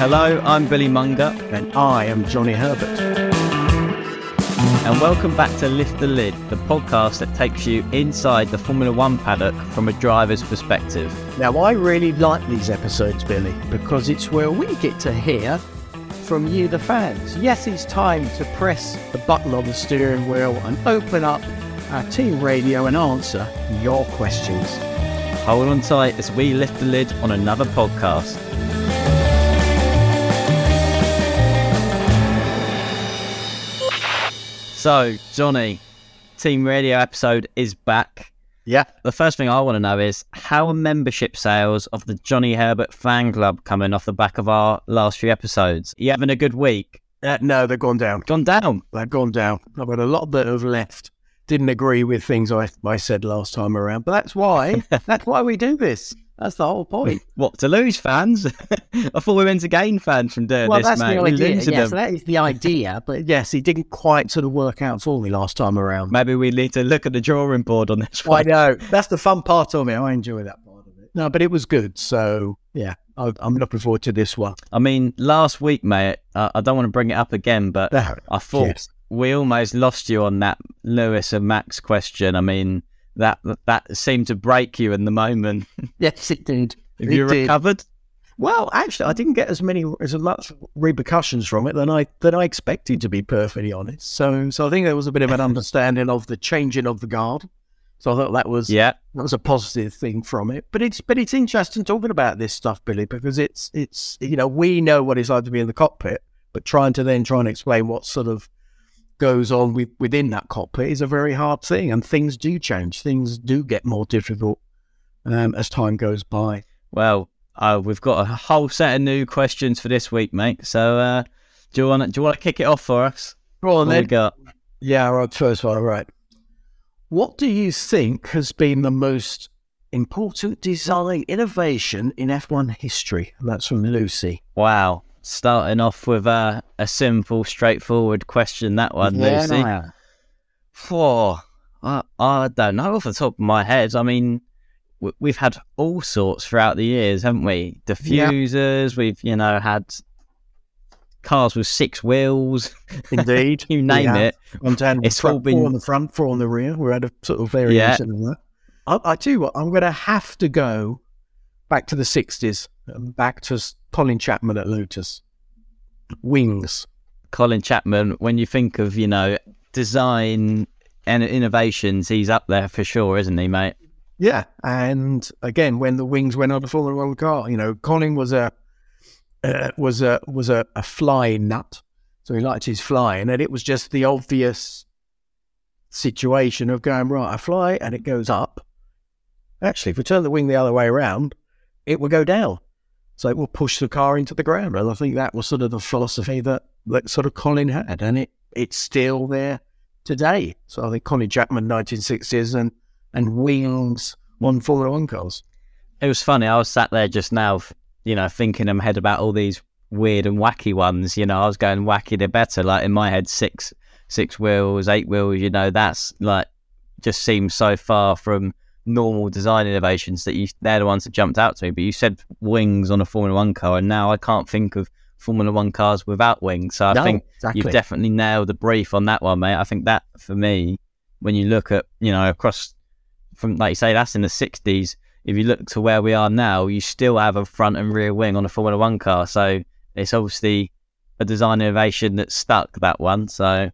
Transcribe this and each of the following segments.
Hello, I'm Billy Monger, And I am Johnny Herbert. and welcome back to Lift the Lid, the podcast that takes you inside the Formula One paddock from a driver's perspective. Now, I really like these episodes, Billy, because it's where we get to hear from you, the fans. Yes, it's time to press the button on the steering wheel and open up our team radio and answer your questions. Hold on tight as we lift the lid on another podcast. So, Johnny, Team Radio episode is back. Yeah. The first thing I want to know is how are membership sales of the Johnny Herbert fan club coming off the back of our last few episodes? You having a good week? Uh, no, they've gone down. Gone down. They've gone down. I've got a lot that have left. Didn't agree with things I, I said last time around, but that's why that's why we do this. That's the whole point. What to lose fans? I thought we meant to gain fans from doing well, this, that's the idea. Yes, them. that is the idea. But yes, it didn't quite sort of work out for me last time around. Maybe we need to look at the drawing board on this Well, I know that's the fun part of it. I enjoy that part of it. No, but it was good. So yeah, I, I'm looking forward to this one. I mean, last week, mate, I, I don't want to bring it up again, but No, I thought yes. we almost lost you on that Lewis and Max question. I mean, that that seemed to break you in the moment. Yes, it did. Have It you did. recovered? Well, actually, I didn't get as many as much repercussions from it than I than I expected. To be perfectly honest, so so I think there was a bit of an understanding of the changing of the guard. So I thought that was Yeah. that was a positive thing from it. But it's but it's interesting talking about this stuff, Billy, because it's it's you know we know what it's like to be in the cockpit, but trying to then try and explain what sort of goes on with, within that cockpit is a very hard thing, and things do change. Things do get more difficult um, as time goes by. Well, uh, we've got a whole set of new questions for this week, mate. So, uh, do you want to do you want to kick it off for us? Go on What we got? Yeah, right. First one, right. What do you think has been the most important design innovation in F1 history? That's from Lucy. Wow. Starting off with uh, a simple, straightforward question. That one, Lucy. no. Oh, I, I don't know off the top of my head. I mean, w- we've had all sorts throughout the years, haven't we? Diffusers. We've you know had cars with six wheels. Indeed. you name Yeah. it. On down It's front, all been- four on the front, four on the rear. We had a sort of variation of that. I, I tell you what, I'm going to have to go back to the 60s, and back to Colin Chapman at Lotus. Wings. Colin Chapman. When you think of you know design and innovations, he's up there for sure, isn't he, mate? Yeah, and again, when the wings went on before the One car, you know, Colin was a uh, was a was a, a flying nut, so he liked his flying, and it was just the obvious situation of going right. I fly and it goes up. Actually, if we turn the wing the other way around, it will go down, so it will push the car into the ground. And I think that was sort of the philosophy that that sort of Colin had, and it it's still there today. So I think Colin Chapman, 1960s, and and Wings on Formula One cars. It was funny. I was sat there just now, you know, thinking in my head about all these weird and wacky ones. You know, I was going wacky the better. Like in my head, six six wheels, eight wheels. You know, that's like just seems so far from normal design innovations that you they're the ones that jumped out to me. But you said wings on a Formula One car, and now I can't think of Formula One cars without wings. So I No, think exactly. you've definitely nailed the brief on that one, mate. I think that for me, when you look at you know across from like you say, that's in the sixties. If you look to where we are now, you still have a front and rear wing on a Formula One car. So it's obviously a design innovation that stuck that one. So I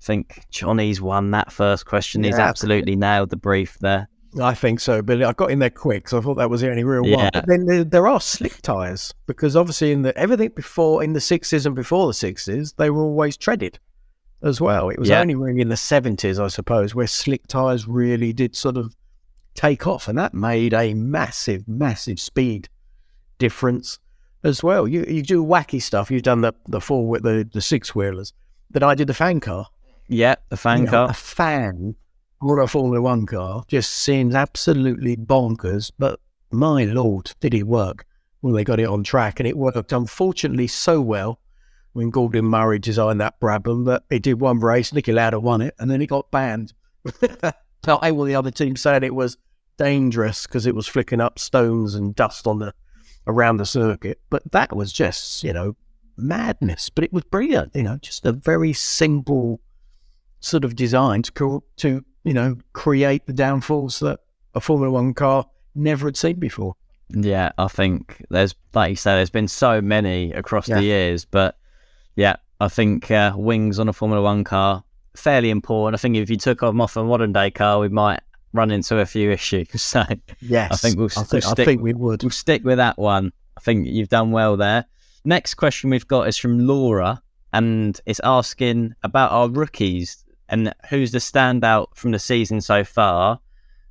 think Johnny's won that first question. He's Yeah. absolutely nailed the brief there. I think so, but I got in there quick, so I thought that was the only real Yeah. one. But then there, there are slick tires because obviously in the everything before in the sixties and before the sixties, they were always treaded as well. It was Yeah. only really in the seventies, I suppose, where slick tires really did sort of take off, and that made a massive, massive speed difference as well. You you do wacky stuff. You've done the the four the the six wheelers. Then I did the fan car. Yeah, the fan You know, car. A fan on a Formula One car just seems absolutely bonkers, but my lord, did it work when they got it on track? And it worked, unfortunately, so well when Gordon Murray designed that Brabham that he did one race, Niki Lauda won it, and then he got banned. so I well, the other team said it was dangerous because it was flicking up stones and dust on the around the circuit. But that was just, you know, madness. But it was brilliant, you know, just a very simple sort of design to to you know create the downforce that a Formula One car never had seen before. Yeah, I think there's, like you say, there's been so many across Yeah. the years, but yeah, I think uh, wings on a Formula One car fairly important. I think if you took them off a modern day car, we might run into a few issues. So Yes, I think we'll, I we'll think, I think we would. we'll stick with that one. I think you've done well there. Next question we've got is from Laura, and it's asking about our rookies and who's the standout from the season so far.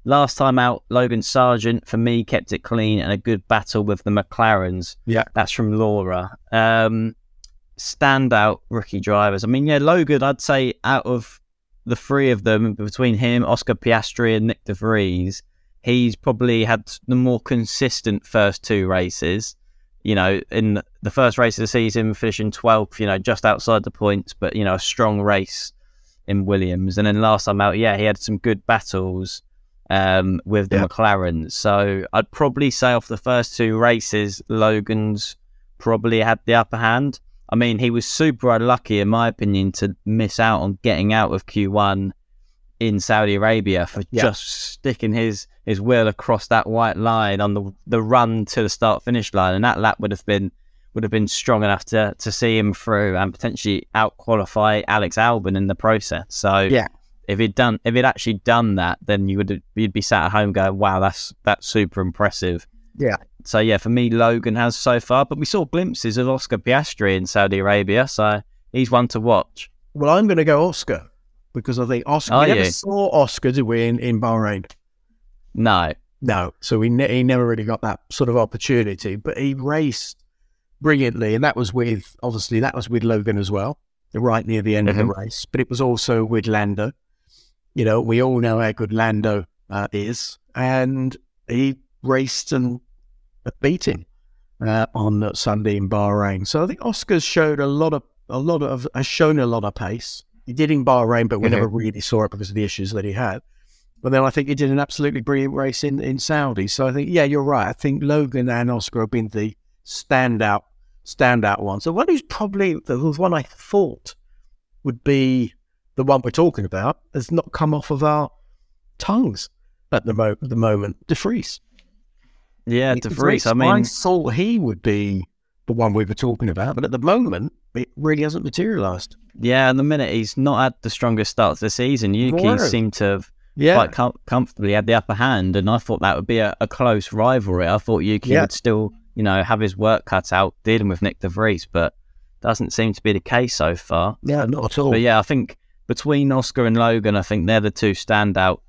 Last time out, Logan Sargeant for me kept it clean and a good battle with the McLarens. Yeah. That's from Laura. Um, standout rookie drivers. I mean, yeah, Logan, I'd say out of the three of them, between him, Oscar Piastri, and Nyck De Vries, he's probably had the more consistent first two races. You know, in the first race of the season, finishing 12th, you know, just outside the points, but, you know, a strong race in Williams. And then last time out, yeah, he had some good battles um, with the Yeah. McLarens. So I'd probably say off the first two races, Logan's probably had the upper hand. I mean, he was super unlucky, in my opinion, to miss out on getting out of Q1 in Saudi Arabia for Yeah. just sticking his, his wheel across that white line on the the run to the start finish line, and that lap would have been would have been strong enough to to see him through and potentially out qualify Alex Albon in the process. So Yeah. if he'd done if he'd actually done that, then you would you'd be sat at home going, "Wow, that's that's super impressive." Yeah. So yeah, for me, Logan has so far, but we saw glimpses of Oscar Piastri in Saudi Arabia, so he's one to watch. Well, I'm going to go Oscar because I think Oscar. Are we never saw Oscar did we in, in Bahrain? No, No, so he ne- he never really got that sort of opportunity, but he raced brilliantly, and that was with obviously that was with Logan as well, right near the end of the race. But it was also with Lando. You know, we all know how good Lando uh, is, and he raced and beat him uh, on Sunday in Bahrain. So I think Oscar's showed a lot of a lot of has shown a lot of pace. He did in Bahrain, but we Mhm. never really saw it because of the issues that he had. But then I think he did an absolutely brilliant race in, in Saudi. So I think, yeah, you're right. I think Logan and Oscar have been the standout standout one. So one who's probably the one I thought would be the one we're talking about has not come off of our tongues at the, mo- the moment. De Vries. yeah, De Vries. I I mean, thought he would be the one we were talking about, but at the moment, it really hasn't materialised. yeah, in the minute he's not had the strongest start to the season. Yuki seemed to have Yeah, quite com- comfortably had the upper hand, and I thought that would be a, a close rivalry. I thought Yuki Yeah. would still, you know, have his work cut out dealing with Nyck De Vries, but doesn't seem to be the case so far. yeah, not at all. But yeah, I think between Oscar and Logan, I think they're the two standout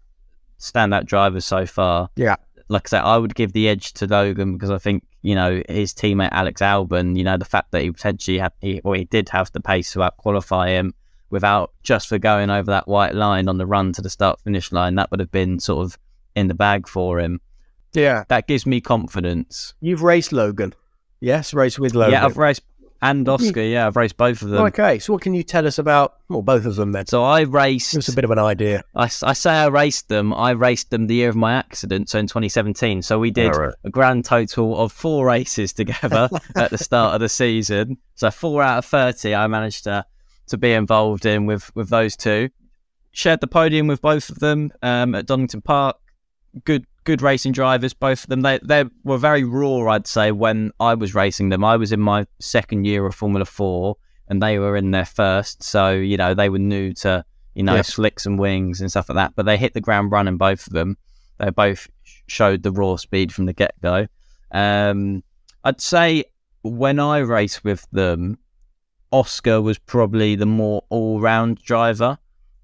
standout drivers so far. yeah, Like I said, I would give the edge to Logan because I think you know his teammate Alex Albon. You know the fact that he potentially had, he, or he did have the pace to out qualify him. without just for going over that white line on the run to the start finish line. That would have been sort of in the bag for him. Yeah. That gives me confidence. You've raced Logan. Yes, raced with Logan. Yeah, I've raced and Oscar. Yeah, I've raced both of them. Okay, so what can you tell us about, well, both of them then? So I raced. Us a bit of an idea. I, I say I raced them. I raced them the year of my accident, so in 2017. So we did right. a grand total of four races together at the start of the season. So four out of 30, I managed to to be involved in with with those two. Shared the podium with both of them um, at Donington Park. Good good racing drivers, both of them. They they were very raw, I'd say, when I was racing them. I was in my second year of Formula Four, and they were in their first. So you know they were new to you know Yeah. slicks and wings and stuff like that. But they hit the ground running, both of them. They both showed the raw speed from the get go. Um, I'd say when I raced with them, Oscar was probably the more all round driver.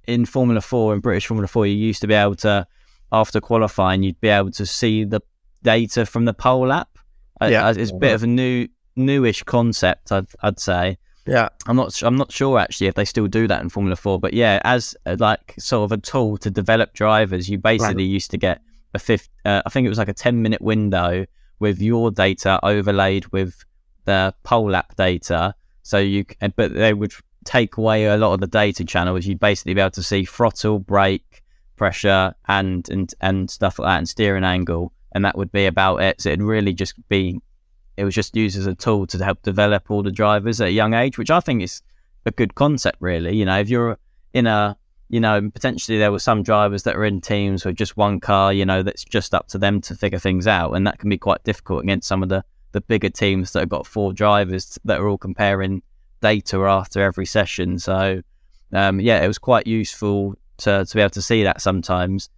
In Formula 4, in British Formula 4, you used to be able to, after qualifying, you'd be able to see the data from the pole app. Uh, Yeah. It's a bit of a new, newish concept, I'd, I'd say. Yeah. I'm not. I'm not sure actually if they still do that in Formula Four. But yeah, as uh, like sort of a tool to develop drivers, you basically used to get a fifth. Uh, I think it was like a ten minute window with your data overlaid with the pole app data. So you, but they would take away a lot of the data channels. You'd basically be able to see throttle, brake, pressure, and and and stuff like that, and steering angle, and that would be about it. So it'd really just be it was just used as a tool to help develop all the drivers at a young age, which I think is a good concept, really. You know, if you're in a, you know, potentially there were some drivers that are in teams with just one car, you know, that's just up to them to figure things out. And that can be quite difficult against some of the, the bigger teams that have got four drivers that are all comparing data after every session. So, um, yeah, it was quite useful to, to be able to see that sometimes.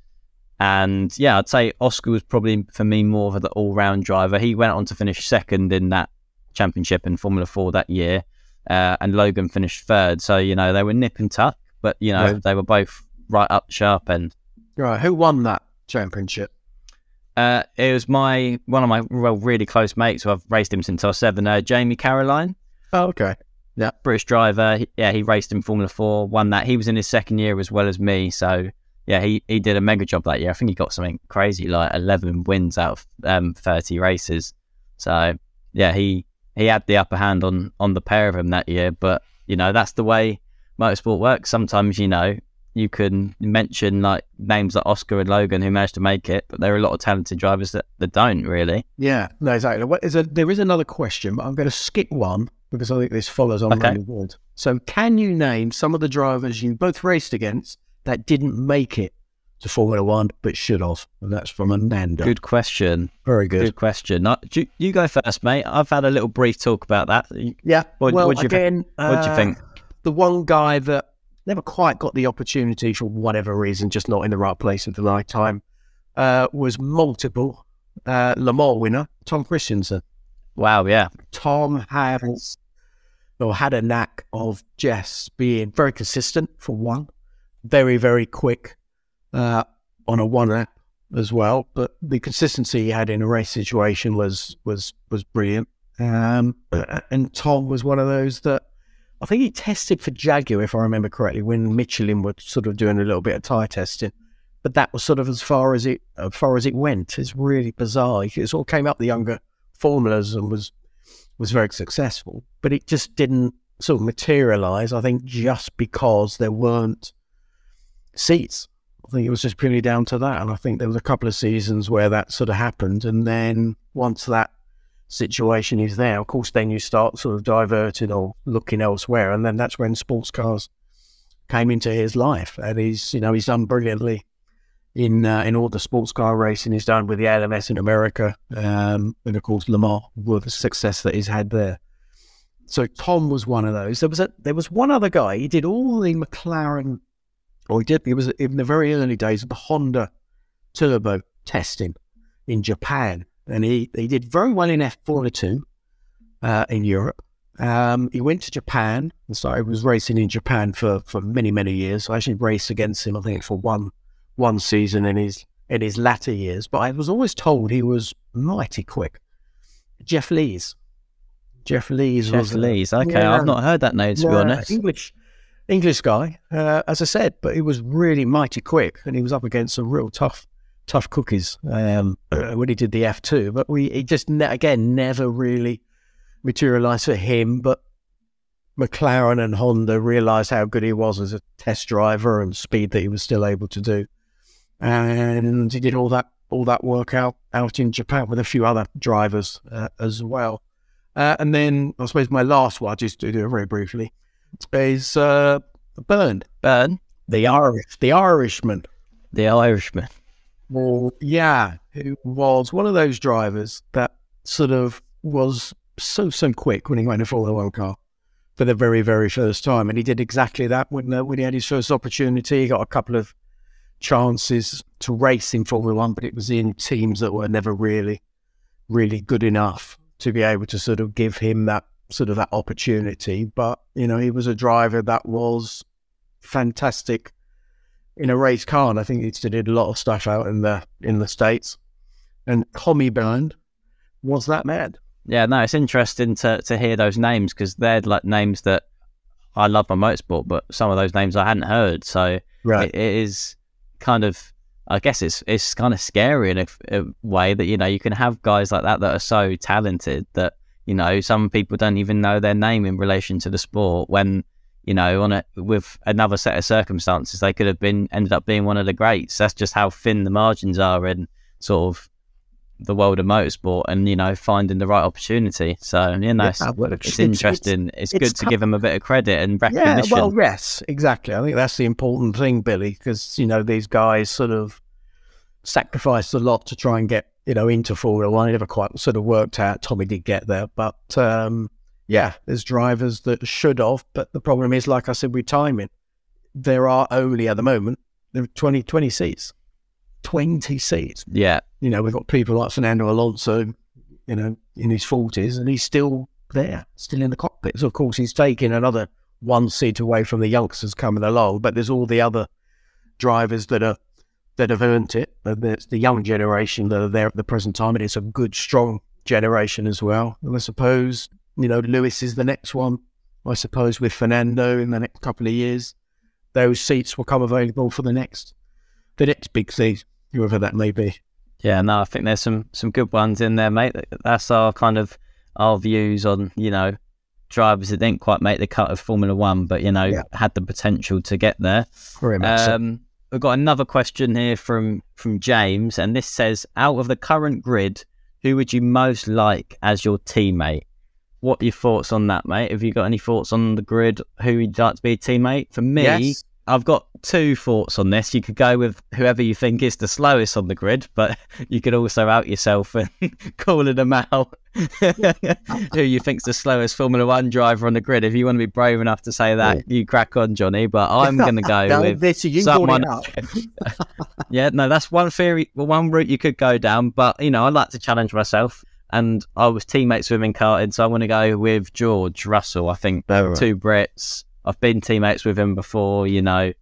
And yeah, I'd say Oscar was probably for me more of the all round driver. He went on to finish second in that championship in Formula Four that year, uh, and Logan finished third. So you know they were nip and tuck, but you know Yeah. they were both right up sharp end. Right. Who won that championship? Uh, it was my one of my well really close mates who I've raced him since I was seven. Uh, Jamie Caroline, Oh, okay. British driver. He- yeah, he raced in Formula Four, won that. He was in his second year as well as me. So yeah, he, he did a mega job that year. I think he got something crazy like eleven wins out of um, thirty races. So yeah, he he had the upper hand on on the pair of them that year. But you know that's the way motorsport works. Sometimes you know you can mention like names like Oscar and Logan who managed to make it, but there are a lot of talented drivers that, that don't really. Yeah, no, exactly. What is a, there is another question, but I'm going to skip one because I think this follows on Okay. really good. So, can you name some of the drivers you both raced against that didn't make it to Formula One but should have? And that's from Ananda. Good question. Very good. Good question. Uh, you, you go first, mate. I've had a little brief talk about that. Yeah. What- well, what do you again, what do you uh, think? The one guy that never quite got the opportunity for whatever reason, just not in the right place at the right time, uh, was multiple uh, Le Mans winner Tom Kristensen. Wow, yeah. Tom has or had a knack of just being very consistent for one, very very quick uh, on a one lap as well. But the consistency he had in a race situation was was was brilliant. Um, and Tom was one of those that I think he tested for Jaguar, if I remember correctly, when Michelin were sort of doing a little bit of tyre testing. But that was sort of as far as it as far as it went. It's really bizarre. It sort of came up the younger formulas and was was very successful, but it just didn't sort of materialize. I think just because there weren't seats. I think it was just purely down to that. And I think there was a couple of seasons where that sort of happened. And then once that situation is there, of course, then you start sort of diverting or looking elsewhere. And then that's when sports cars came into his life. And he's, you know, he's done brilliantly in uh, in all the sports car racing he's done with the LMS in America, um, and of course Le Mans with the success that he's had there. So Tom was one of those. There was a there was one other guy. He did all the McLaren, or he did. He was in the very early days of the Honda turbo testing in Japan, and he he did very well in F Formula Two uh, in Europe. Um, he went to Japan and started was racing in Japan for, for many many years. I actually raced against him. I think for one one season in his in his latter years, but I was always told he was mighty quick. Geoff Lees. Geoff Lees Geoff was a- Lees. Okay, Yeah. I've not heard that name to be honest. English English guy, uh, as I said, but he was really mighty quick, and he was up against some real tough, tough cookies um, when he did the F two. But we, he just ne- again never really materialised for him. But McLaren and Honda realised how good he was as a test driver and speed that he was still able to do, and he did all that all that work out out in Japan with a few other drivers uh, as well. Uh, and then I suppose my last one, I just to do it very briefly, is uh, Byrne, Burn, the Irish, the Irishman. the Irishman. Well, yeah, who was one of those drivers that sort of was so so quick when he went to Formula One car for the very very first time, and he did exactly that when uh, when he had his first opportunity. He got a couple of chances to race in Formula One, but it was in teams that were never really really good enough to be able to sort of give him that sort of that opportunity. But you know, he was a driver that was fantastic in a race car, and I think he still did a lot of stuff out in the in the states. And Tommy Byrne was that mad. Yeah, no, it's interesting to to hear those names because they're like names that I love my motorsport, but some of those names I hadn't heard. So it, it is kind of, I guess it's it's kind of scary in a, a way that you know you can have guys like that that are so talented that you know some people don't even know their name in relation to the sport when you know on a with another set of circumstances they could have been ended up being one of the greats. That's just how thin the margins are in sort of the world of motorsport and you know finding the right opportunity. So you know, it's, well, it's, it's- it's- interesting. It's, it's good to give them a bit of credit and recognition. Yeah, well, yes, exactly. I think that's the important thing, Billy, because you know these guys sort of sacrificed a lot to try and get you know into Formula One. It never quite sort of worked out. Tommy did get there, but um, yeah, there's drivers that should have. But the problem is, like I said, with timing, there are only at the moment there are 20, 20 seats, twenty seats. yeah, You know, we've got people like Fernando Alonso, you know, in his forties, and he's still there, still in the cockpit. So of course he's taking another one seat away from the youngsters coming along. But there's all the other drivers that are that have earned it. There's the young generation that are there at the present time, and it's a good, strong generation as well. And I suppose you know Lewis is the next one. I suppose with Fernando in the next couple of years, those seats will come available for the next the next big seat, whoever that may be. yeah. No, I think there's some some good ones in there, mate. That's our kind of our views on you know drivers that didn't quite make the cut of Formula One, but you know Yeah. had the potential to get there. Very much so. Um, we've got another question here from from James, and this says, out of the current grid, who would you most like as your teammate? What are your thoughts on that, mate? Have you got any thoughts on the grid? Who you'd like to be a teammate? For me, Yes. I've got two thoughts on this. You could go with whoever you think is the slowest on the grid, but you could also out yourself and calling them out. Who you think's the slowest Formula One driver on the grid? If you want to be brave enough to say that, you crack on, Johnny. But I'm going to go No, with this, you someone. yeah, no, that's one theory, well, one route you could go down. But you know, I like to challenge myself, and I was teammates with him in karting, so I want to go with George Russell. I think Oh, right. two Brits. I've been teammates with him before, you know,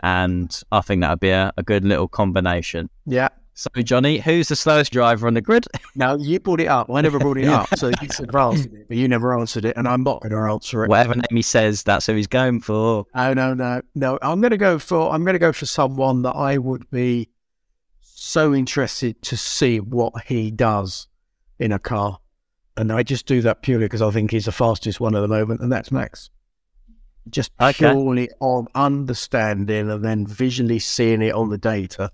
and I think that would be a, a good little combination. Yeah. So, Johnny, who's the slowest driver on the grid? No, you brought it up. I never brought it up. So you have it, but you never answered it, and I'm not going to answer it. Whatever name he says, that's who he's going for. No, no, no, no. I'm going to go for. I'm going to go for someone that I would be so interested to see what he does in a car, and I just do that purely because I think he's the fastest one at the moment, and that's Max. Just Okay. purely on understanding and then visually seeing it on the data,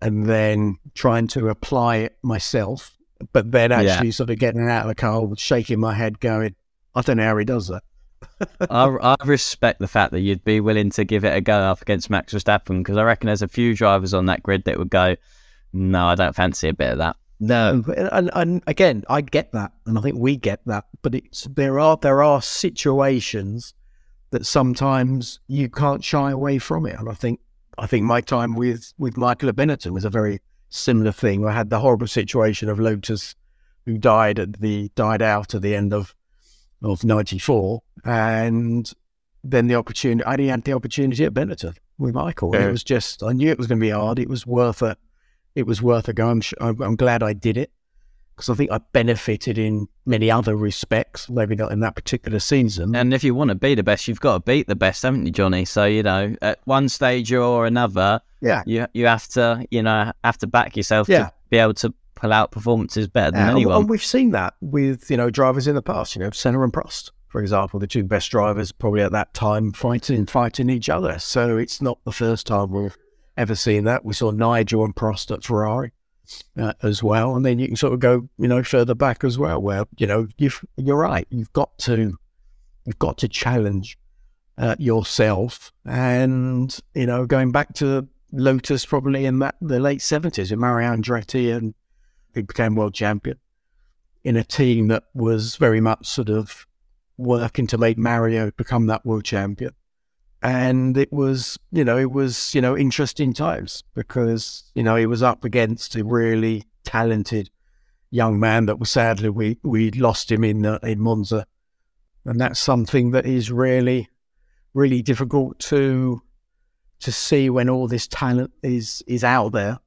and then trying to apply it myself, but then Yeah. actually sort of getting out of the car, shaking my head, going, "I don't know how he does that." I, I respect the fact that you'd be willing to give it a go up against Max Verstappen because I reckon there's a few drivers on that grid that would go, no, I don't fancy a bit of that. No, and, and again, I get that, and I think we get that. But it's there are there are situations that sometimes you can't shy away from it, and I think I think my time with with Michael Benetton was a very similar thing. I had the horrible situation of Lotus, who died at the died out at the end of of '94, and then the opportunity. I had the opportunity at Benetton with Michael. Yeah. It was just I knew it was going to be hard. It was worth it. It was worth a go. I'm, sh- I'm I'm glad I did it. Because I think I benefited in many other respects, maybe not in that particular season. And if you want to be the best, you've got to beat the best, haven't you, Johnny? So you know, at one stage or another, yeah, you you have to you know have to back yourself Yeah. to be able to pull out performances better than And- anyone. And we've seen that with you know drivers in the past. You know, Senna and Prost, for example, the two best drivers probably at that time fighting fighting each other. So it's not the first time we've ever seen that. We saw Nigel and Prost at Ferrari uh, as well, and then you can sort of go you know further back as well, where you know you've, you're right. You've got to you've got to challenge uh, yourself, and you know going back to Lotus probably in that the late seventies with Mario Andretti and he became world champion in a team that was very much sort of working to make Mario become that world champion. And it was, you know, it was, you know, interesting times because, you know, he was up against a really talented young man that was sadly we, we lost him in, uh, in Monza. And that's something that is really, really difficult to, to see when all this talent is, is out there,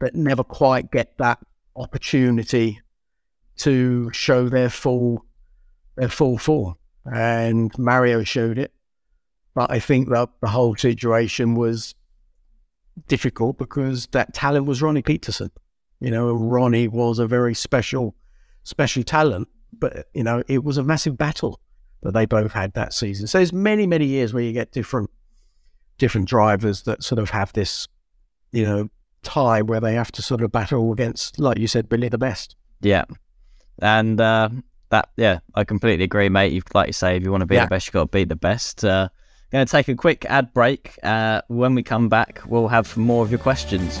but never quite get that opportunity to show their full their full form. And Mario showed it. But I think that the whole situation was difficult because that talent was Ronnie Peterson. You know, Ronnie was a very special special talent, but you know, it was a massive battle that they both had that season. So there's many, many years where you get different different drivers that sort of have this, you know, tie where they have to sort of battle against, like you said, Billy the best. Yeah, and uh, that yeah, I completely agree, mate. You've, like you say, if you want to be Yeah. the best, you have got to beat the best. Uh, going to take a quick ad break. Uh, when we come back, we'll have more of your questions.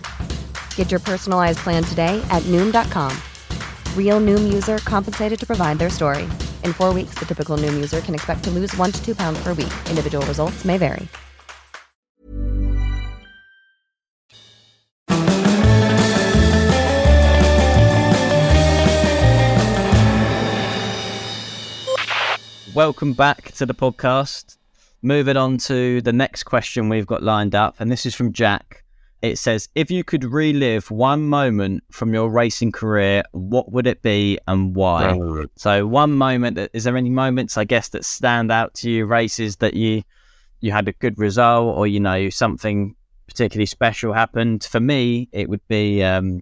Get your personalized plan today at Noom.com. Real Noom user compensated to provide their story. In four weeks, the typical Noom user can expect to lose one to two pounds per week. Individual results may vary. Welcome back to the podcast. Moving on to the next question we've got lined up, and this is from Jack. It says, If you could relive one moment from your racing career, what would it be and why? So, one moment, that, is there any moments, I guess, that stand out to you, races that you you had a good result or, you know, something particularly special happened? For me, it would be um,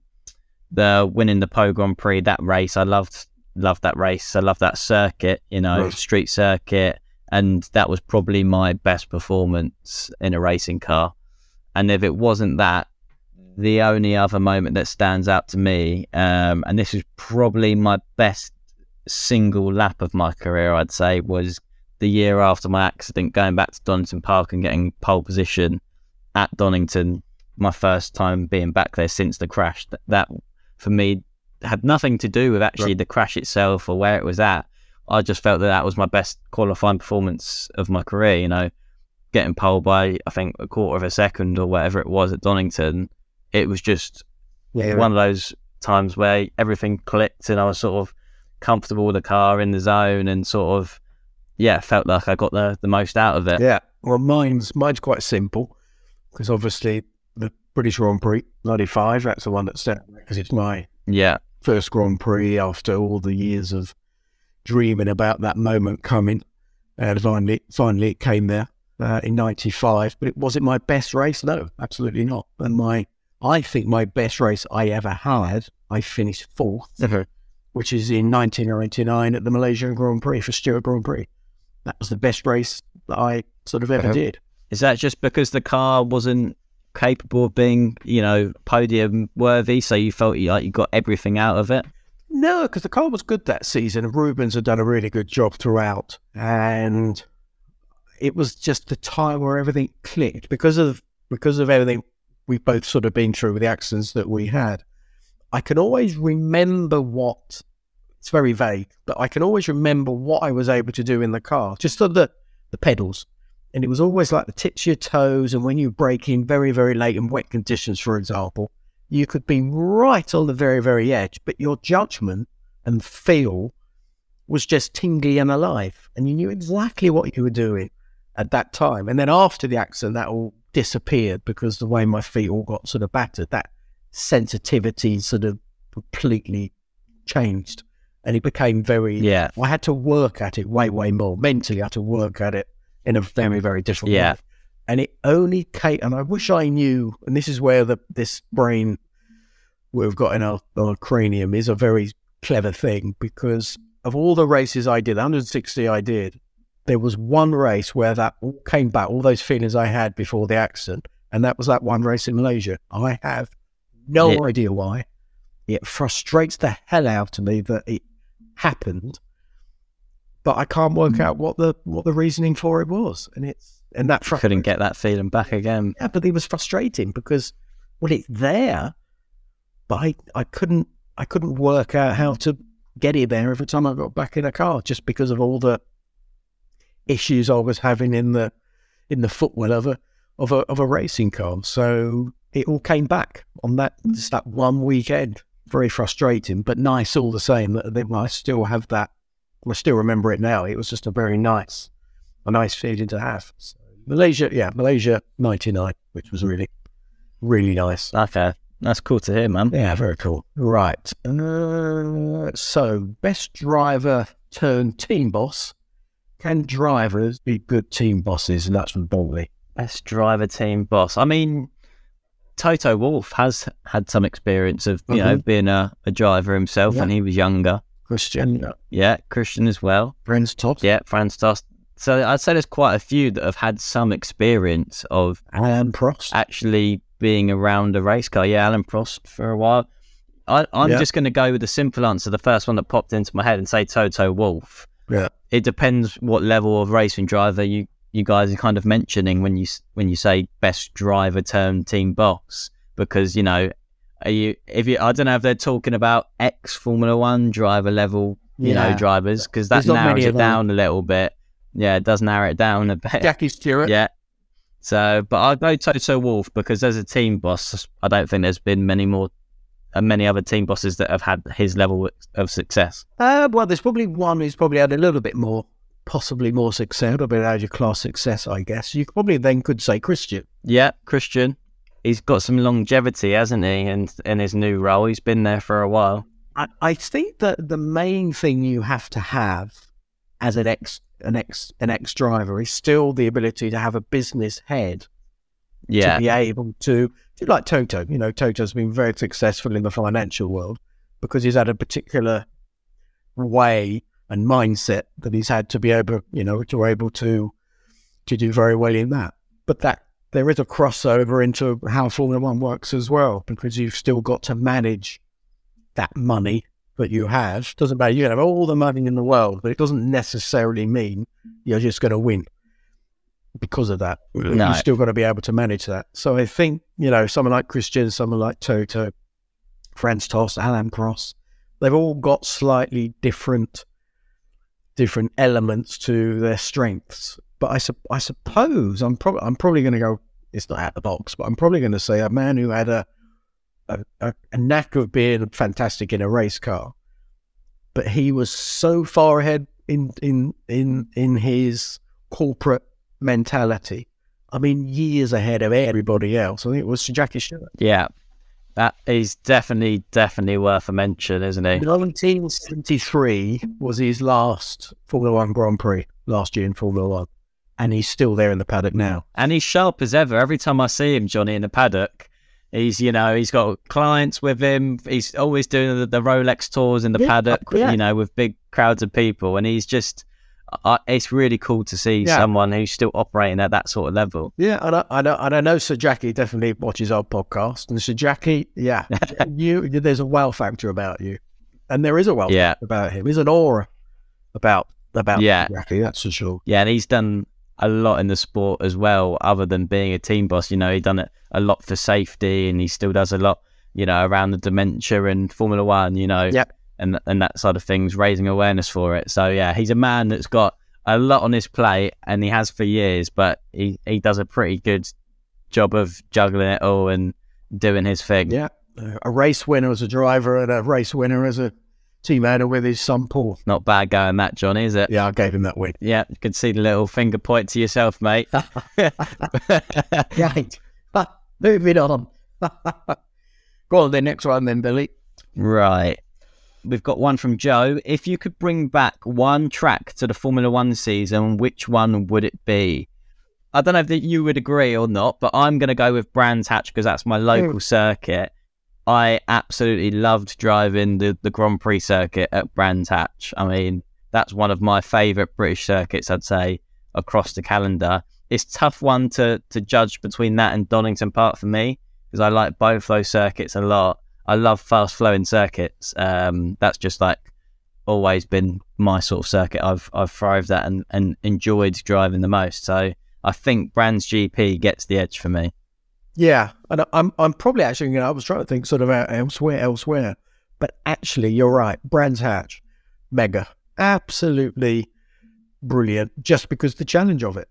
the winning the Pau Grand Prix, that race. I loved loved that race. I loved that circuit, you know, Right. street circuit. And that was probably my best performance in a racing car. And if it wasn't that, the only other moment that stands out to me, um, and this is probably my best single lap of my career, I'd say, was the year after my accident, going back to Donington Park and getting pole position at Donington. My first time being back there since the crash. That, that for me had nothing to do with actually the crash itself or where it was at. I just felt that that was my best qualifying performance of my career. You know, getting pole by I think a quarter of a second or whatever it was at Donington. It was just Yeah, one of those times where everything clicked and I was sort of comfortable with the car in the zone and sort of yeah felt like I got the the most out of it. Yeah. Well, mine's mine's quite simple because obviously the British Grand Prix '95. That's the one that stands because it's my Yeah, first Grand Prix after all the years of dreaming about that moment coming, and finally, finally it came there uh, in '95. But it was it my best race? No, absolutely not. And my, I think my best race I ever had, I finished fourth which is in 1999 at the Malaysian Grand Prix for Stewart Grand Prix. That was the best race that I sort of ever Uh-huh. did. Is that just because the car wasn't capable of being, you know, podium worthy? So you felt like you got everything out of it? No, because the car was good that season, Rubens had done a really good job throughout. And it was just the time where everything clicked because of because of everything we've both sort of been through with the accidents that we had. I can always remember what it's very vague, but I can always remember what I was able to do in the car, just the the pedals. And it was always like the tips of your toes, and when you brake in very, very late in wet conditions, for example, you could be right on the very, very edge, but your judgment and feel was just tingly and alive, and you knew exactly what you were doing at that time. And then after the accident, that all disappeared because the way my feet all got sort of battered, that sensitivity sort of completely changed, and it became very. Yeah. I had to work at it way, way more mentally. I had to work at it in a very, very different Yeah. way. And it only came, and I wish I knew. And this is where the this brain we've got in our, our cranium is a very clever thing because of all the races I did, 160 I did, there was one race where that all came back, all those feelings I had before the accident, and that was that one race in Malaysia. I have no Yeah. idea why. It frustrates the hell out of me that it happened, but I can't work mm. out what the what the reasoning for it was, and it's and that Couldn't get that feeling back again. yeah, but it was frustrating because well, it's there, but I, I couldn't I couldn't work out how to get it there every time I got back in a car, just because of all the issues I was having in the in the footwell of a of a of a racing car. So it all came back on that just that one weekend. Very frustrating, but nice all the same. That, I still have that. I still remember it now. It was just a very nice, a nice feeling to have. So Malaysia, yeah, Malaysia '99, which was really, really nice. Okay. That's cool to hear, man. Yeah, very cool. Right. Uh, so, best driver turned team boss. Can drivers be good team bosses? And that's from Boltley. Best driver team boss. I mean, Toto Wolff has had some experience of, you know, Mhm. being a, a driver himself Yeah. when he was younger. Christian, Yeah, Christian as well. Franz Tost, Yeah, Franz Tost. So I'd say there's quite a few that have had some experience of Alain Prost. actually being around a race car. Yeah, Alain Prost for a while. I, I'm Yeah. just going to go with the simple answer, the first one that popped into my head, and say Toto Wolff. Yeah. It depends what level of racing driver you, you guys are kind of mentioning when you when you say best driver term team boss, because you know, are you if you I don't know if they're talking about ex Formula One driver level, you know, drivers, because that There's narrows it down a little bit. Yeah, it does narrow it down a bit. Jackie Stewart. Yeah. So, but I'll go Toto Wolff because as a team boss, I don't think there's been many more, uh, many other team bosses that have had his level of success. Uh, well, there's probably one who's probably had a little bit more, possibly more success, a little bit out of class success, I guess. You probably then could say Christian. Yeah, Christian, he's got some longevity, hasn't he? In in his new role, he's been there for a while. I, I think that the main thing you have to have as an ex an ex an ex driver is still the ability to have a business head Yeah, to be able to like Toto. You know, Toto's been very successful in the financial world because he's had a particular way and mindset that he's had to be able, you know, to be able to to do very well in that. But that there is a crossover into how Formula One works as well, because you've still got to manage that money that you have. Doesn't matter, you can have all the money in the world, but it doesn't necessarily mean you're just going to win because of that. No. You've still got to be able to manage that. So I think, you know, someone like Christian, someone like Toto, Franz Tost, Alain Prost, they've all got slightly different different elements to their strengths. But I, sup- I suppose I'm probably I'm probably going to go. It's not out the box, but I'm probably going to say a man who had a a, a a knack of being fantastic in a race car, but he was so far ahead in in in in his corporate mentality. I mean, years ahead of everybody else. I think it was Jackie Stewart. yeah, that is definitely definitely worth a mention, isn't he? 1973 was his last Formula One Grand Prix last year in Formula One, and he's still there in the paddock now. And he's sharp as ever. Every time I see him, Johnny, in the paddock, He's, you know, he's got clients with him. He's always doing the, the Rolex tours in the Yeah, paddock, yeah. you know, with big crowds of people. And he's just, it's really cool to see Yeah. someone who's still operating at that sort of level. Yeah, and I, I know, and I know Sir Jackie definitely watches our podcast. And Sir Jackie, yeah, you, there's a wow factor about you, and there is a wow Yeah. factor about him. There's an aura about about Yeah. Sir Jackie, that's for sure. Yeah, and he's done a lot in the sport as well, other than being a team boss. You know, he's done it a lot for safety, and he still does a lot, you know, around the dementia and Formula One. You know, Yep. And and that side of things, raising awareness for it. So yeah, he's a man that's got a lot on his plate, and he has for years. But he he does a pretty good job of juggling it all and doing his thing. Yeah, a race winner as a driver and a race winner as a team owner with his son Paul. Not bad going that, Johnny, is it? Yeah, I gave him that win. Yeah, you can see the little finger point to yourself, mate. Right, moving on. Go on, then next one, then Billy. Right. We've got one from Joe. If you could bring back one track to the Formula One season, which one would it be? I don't know if that you would agree or not, but I'm going to go with Brands Hatch because that's my mm. local circuit. I absolutely loved driving the, the Grand Prix circuit at Brands Hatch. I mean, that's one of my favourite British circuits, I'd say, across the calendar. It's a tough one to, to judge between that and Donington Park for me because I like both those circuits a lot. I love fast flowing circuits. Um, that's just like always been my sort of circuit I've I've thrived at and, and enjoyed driving the most. So I think Brands GP gets the edge for me. Yeah, and I'm I'm probably actually you know I was trying to think sort of out elsewhere elsewhere, but actually you're right. Brands Hatch, mega, absolutely brilliant. Just because the challenge of it.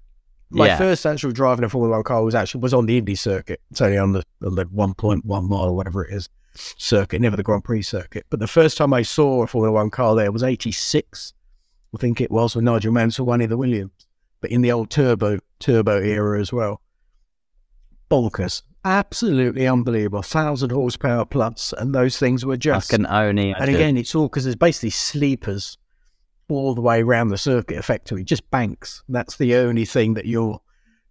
My Yeah. first actual driving a Formula One car was actually was on the Indy circuit. It's only on the on the 1.1 mile or whatever it is circuit, never the Grand Prix circuit. But the first time I saw a Formula One car there was '86, I think it was, when Nigel Mansell won in the Williams, but in the old turbo turbo era as well bonkers. Absolutely unbelievable. Thousand horsepower plus, and those things were I just. can only and again, it's all because there's basically sleepers all the way around the circuit, effectively, just banks. That's the only thing that you're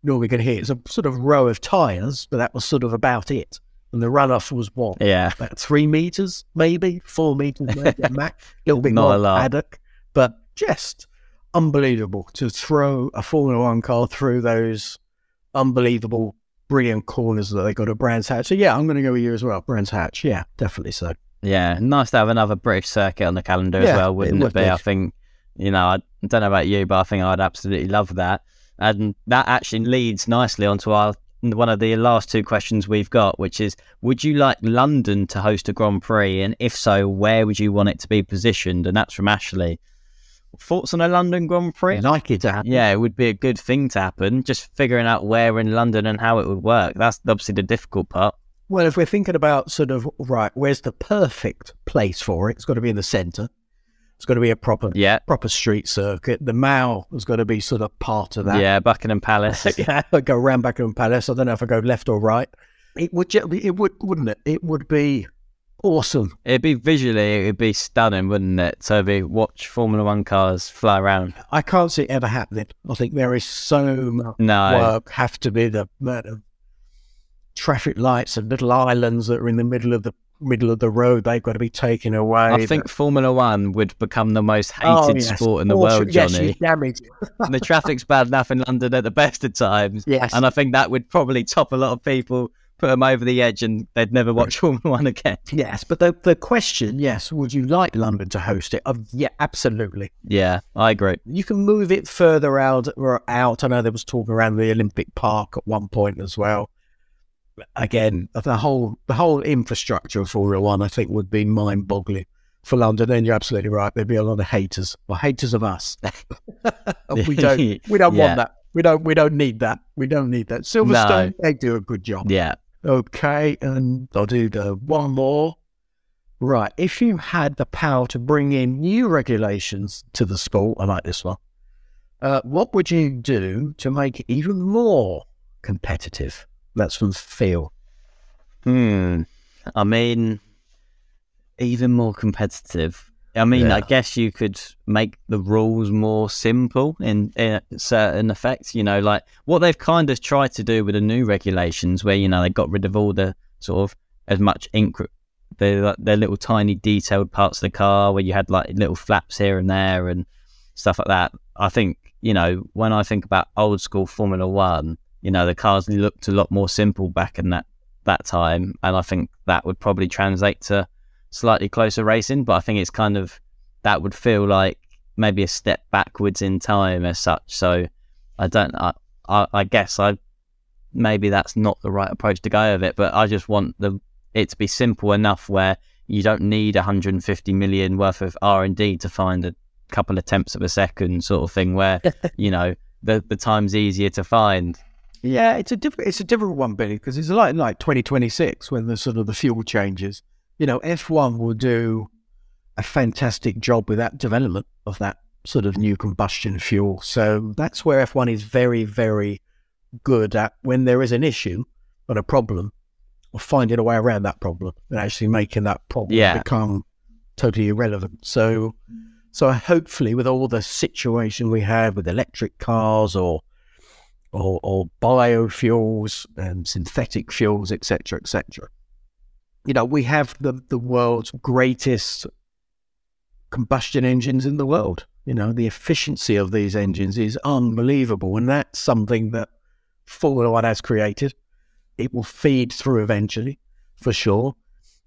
normally going to hit. It's a sort of row of tyres, but that was sort of about it. And the runoff was what? yeah. About three meters, maybe four meters, maybe max. A little bit Not more a lot. paddock, but just unbelievable to throw a Formula One car through those unbelievable, brilliant corners that they got at Brands Hatch. So yeah, I'm going to go with you as well, Brands Hatch. Yeah, definitely so. Yeah, nice to have another British circuit on the calendar Yeah, as well, wouldn't it, would be? be. I think, you know, I don't know about you, but I think I'd absolutely love that. And that actually leads nicely onto our one of the last two questions we've got, which is Would you like London to host a Grand Prix? And if so, where would you want it to be positioned? And that's from Ashley. Thoughts on a London Grand Prix? I like it to happen. Yeah, it would be a good thing to happen. Just figuring out where in London and how it would work. That's obviously the difficult part. Well, if we're thinking about sort of right, where's the perfect place for it? It's got to be in the centre. It's got to be a proper, Yeah. proper street circuit. The Mall has got to be sort of part of that. Yeah, Buckingham Palace. yeah, I go around Buckingham Palace. I don't know if I go left or right. It would, ju- it would, wouldn't it? It would be awesome. It'd be visually, it'd be stunning, wouldn't it? So be watch Formula One cars fly around. I can't see it ever happening. I think there is so much No, work have to be the amount of traffic lights and little islands that are in the middle of the middle of the road. They've got to be taken away. I think Formula One would become the most hated Oh, yes. sport in the Or world, yes, Johnny. damage it. the traffic's bad enough in London at the best of times, Yes. and I think that would probably top a lot of people, put them over the edge, and they'd never watch Formula One again. Yes, but the the question, yes, would you like London to host it? Um, yeah, absolutely. Yeah, I agree. You can move it further out. Or out. I know there was talk around the Olympic Park at one point as well. Again, the whole the whole infrastructure of Formula One, I think, would be mind boggling for London. And you're absolutely right. There'd be a lot of haters, or haters of us. we don't we don't Yeah. want that. We don't we don't need that. We don't need that. Silverstone, they do a good job. Yeah, Okay, and I'll do the one more. Right, if you had the power to bring in new regulations to the sport, I like this one. Uh, what would you do to make it even more competitive? That's from Phil. Hmm. I mean, even more competitive. I mean, I guess you could make the rules more simple in, in certain effects. You know, like what they've kind of tried to do with the new regulations, where you know they got rid of all the sort of as much ink. The the little tiny detailed parts of the car where you had like little flaps here and there and stuff like that. I think you know when I think about old school Formula One, you know the cars looked a lot more simple back in that that time, and I think that would probably translate to slightly closer racing. But I think it's kind of that would feel like maybe a step backwards in time as such. So I don't. I, I, I guess I maybe that's not the right approach to go with it. But I just want the it to be simple enough where you don't need 150 million worth of R and D to find a couple of tenths of a second sort of thing. Where you know the the time's easier to find. Yeah, it's a different it's a different one, Billy, because it's like like 2026 when the sort of the fuel changes. You know, F1 will do a fantastic job with that development of that sort of new combustion fuel. So that's where F1 is very, very good at when there is an issue or a problem, or finding a way around that problem and actually making that problem Yeah. become totally irrelevant. So, so hopefully, with all the situation we have with electric cars or or, or biofuels and synthetic fuels, etc., etc., you know, we have the the world's greatest combustion engines in the world. You know, the efficiency of these engines is unbelievable, and that's something that Formula One has created. It will feed through eventually, for sure,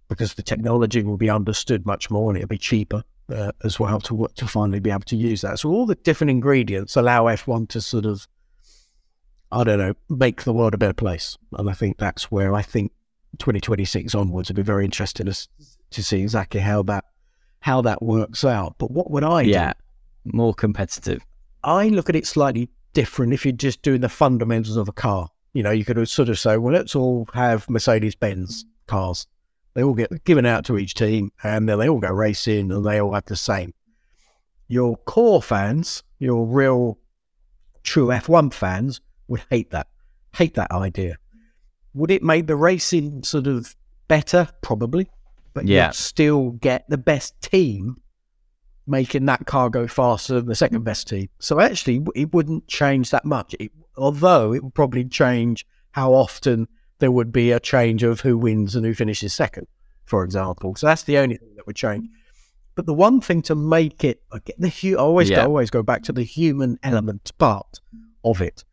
because the technology will be understood much more, and it'll be cheaper uh, as well to to finally be able to use that. So all the different ingredients allow F1 to sort of, I don't know, make the world a better place, and I think that's where I think 2026 onwards, it'll be very interesting to, to see exactly how that how that works out. But what would I do? Yeah, more competitive. I look at it slightly different if you're just doing the fundamentals of a car. You know, you could sort of say, well, let's all have Mercedes Benz cars. They all get given out to each team and then they all go racing and they all have the same. Your core fans, your real true F1 fans would hate that, hate that idea. Would it make the racing sort of better? Probably. But Yeah. you'd still get the best team making that car go faster than the second best team. So actually, it wouldn't change that much. It, although it would probably change how often there would be a change of who wins and who finishes second, for example. So that's the only thing that would change. But the one thing to make it, I get the hu- I always Yeah. go, always go back to the human element part of it.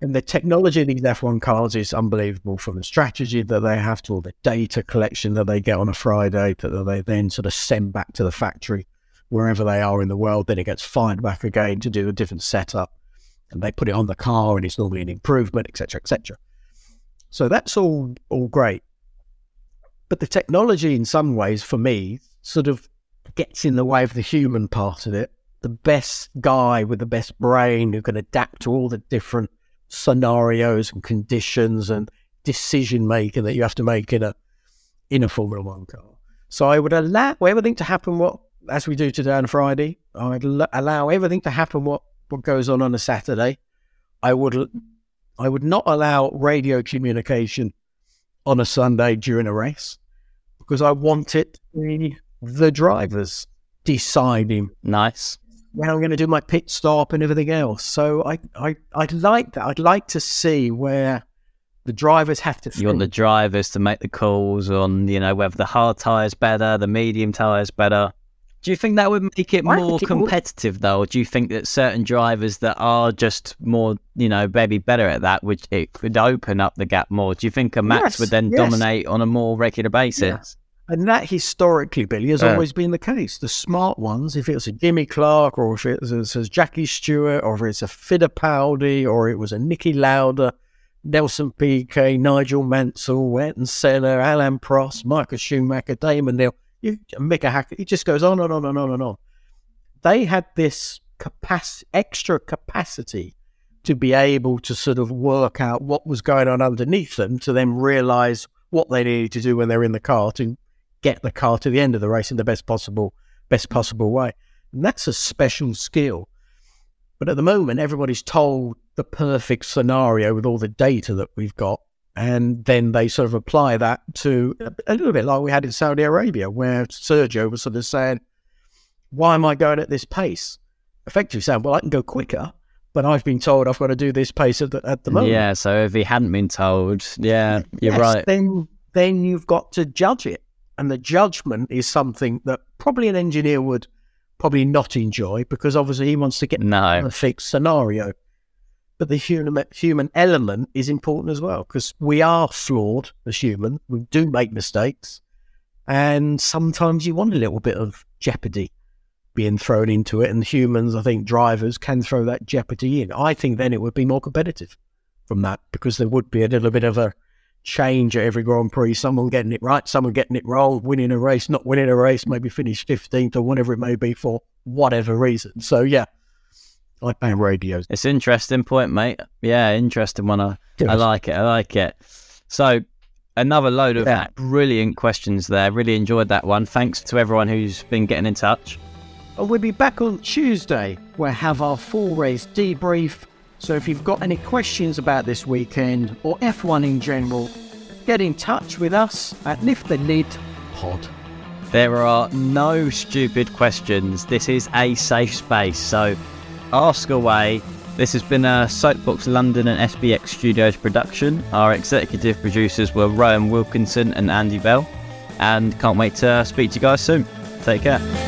And the technology of these F1 cars is unbelievable from the strategy that they have to all the data collection that they get on a Friday that they then sort of send back to the factory wherever they are in the world. Then it gets fired back again to do a different setup. And they put it on the car and it's normally an improvement, etc., etc. So that's all all great. But the technology in some ways for me sort of gets in the way of the human part of it. The best guy with the best brain who can adapt to all the different scenarios and conditions and decision making that you have to make in a in a Formula One car. So I would allow everything to happen what as we do today on Friday. I would al- allow everything to happen what what goes on on a Saturday. I would I would not allow radio communication on a Sunday during a race because I want it the drivers deciding Nice. When I'm going to do my pit stop and everything else. So I, I, I'd like that. I'd like to see where the drivers have to. You want the drivers to make the calls on, you know, whether the hard tyres better, the medium tyres better. Do you think that would make it I more think it would. competitive, though? Or do you think that certain drivers that are just more, you know, maybe better at that, which it could open up the gap more? Do you think a Max Yes, would then yes. dominate on a more regular basis? And that historically, Billy, has Uh. always been the case. The smart ones, if it was a Jimmy Clark or if it was a, Jackie Stewart or if it's a Fittipaldi or it was a Niki Lauda, Nelson Piquet, Nigel Mansell, Ayrton Senna, Alain Prost, Michael Schumacher, Damon Hill, you, Mika Häkkinen, it just goes on and on and on and on. They had this capac- extra capacity to be able to sort of work out what was going on underneath them to then realize what they needed to do when they're in the car to get the car to the end of the race in the best possible best possible way. And that's a special skill. But at the moment, everybody's told the perfect scenario with all the data that we've got. And then they sort of apply that to a little bit like we had in Saudi Arabia, where Sergio was sort of saying, Why am I going at this pace? Effectively saying, Well, I can go quicker, but I've been told I've got to do this pace at the, at the moment. Yeah, so if he hadn't been told, yeah, you're Yes, right. Then then you've got to judge it. And the judgment is something that probably an engineer would probably not enjoy because obviously he wants to get No. a fixed scenario. But the human human element is important as well because we are flawed as human. We do make mistakes, and sometimes you want a little bit of jeopardy being thrown into it. And humans, I think, drivers can throw that jeopardy in. I think then it would be more competitive from that because there would be a little bit of a change at every Grand Prix. Someone getting it right, someone getting it wrong, winning a race, not winning a race, maybe finish fifteenth or whatever it may be for whatever reason. So yeah, I ban radios. It's an interesting point, mate. Yeah, interesting one. I, I like it. I like it. So, another load of Yeah. brilliant questions there. Really enjoyed that one. Thanks to everyone who's been getting in touch. And we'll be back on Tuesday. We'll have our full race debrief. So if you've got any questions about this weekend or F1 in general, get in touch with us at Lift the Lid Pod. There are no stupid questions. This is a safe space, so ask away. This has been a Soapbox London and SBX Studios production. Our executive producers were Rowan Wilkinson and Andy Bell, and can't wait to speak to you guys soon. Take care.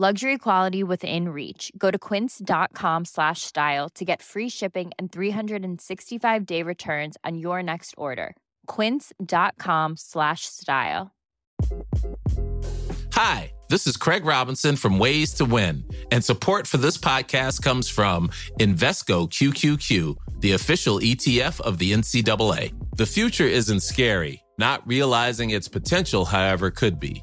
Luxury quality within reach. Go to quince.com slash style to get free shipping and 365 day returns on your next order. Quince.com slash style. Hi, this is Craig Robinson from Ways to Win, and support for this podcast comes from Invesco QQQ, the official ETF of the NCAA. The future isn't scary. Not realizing its potential, however, could be.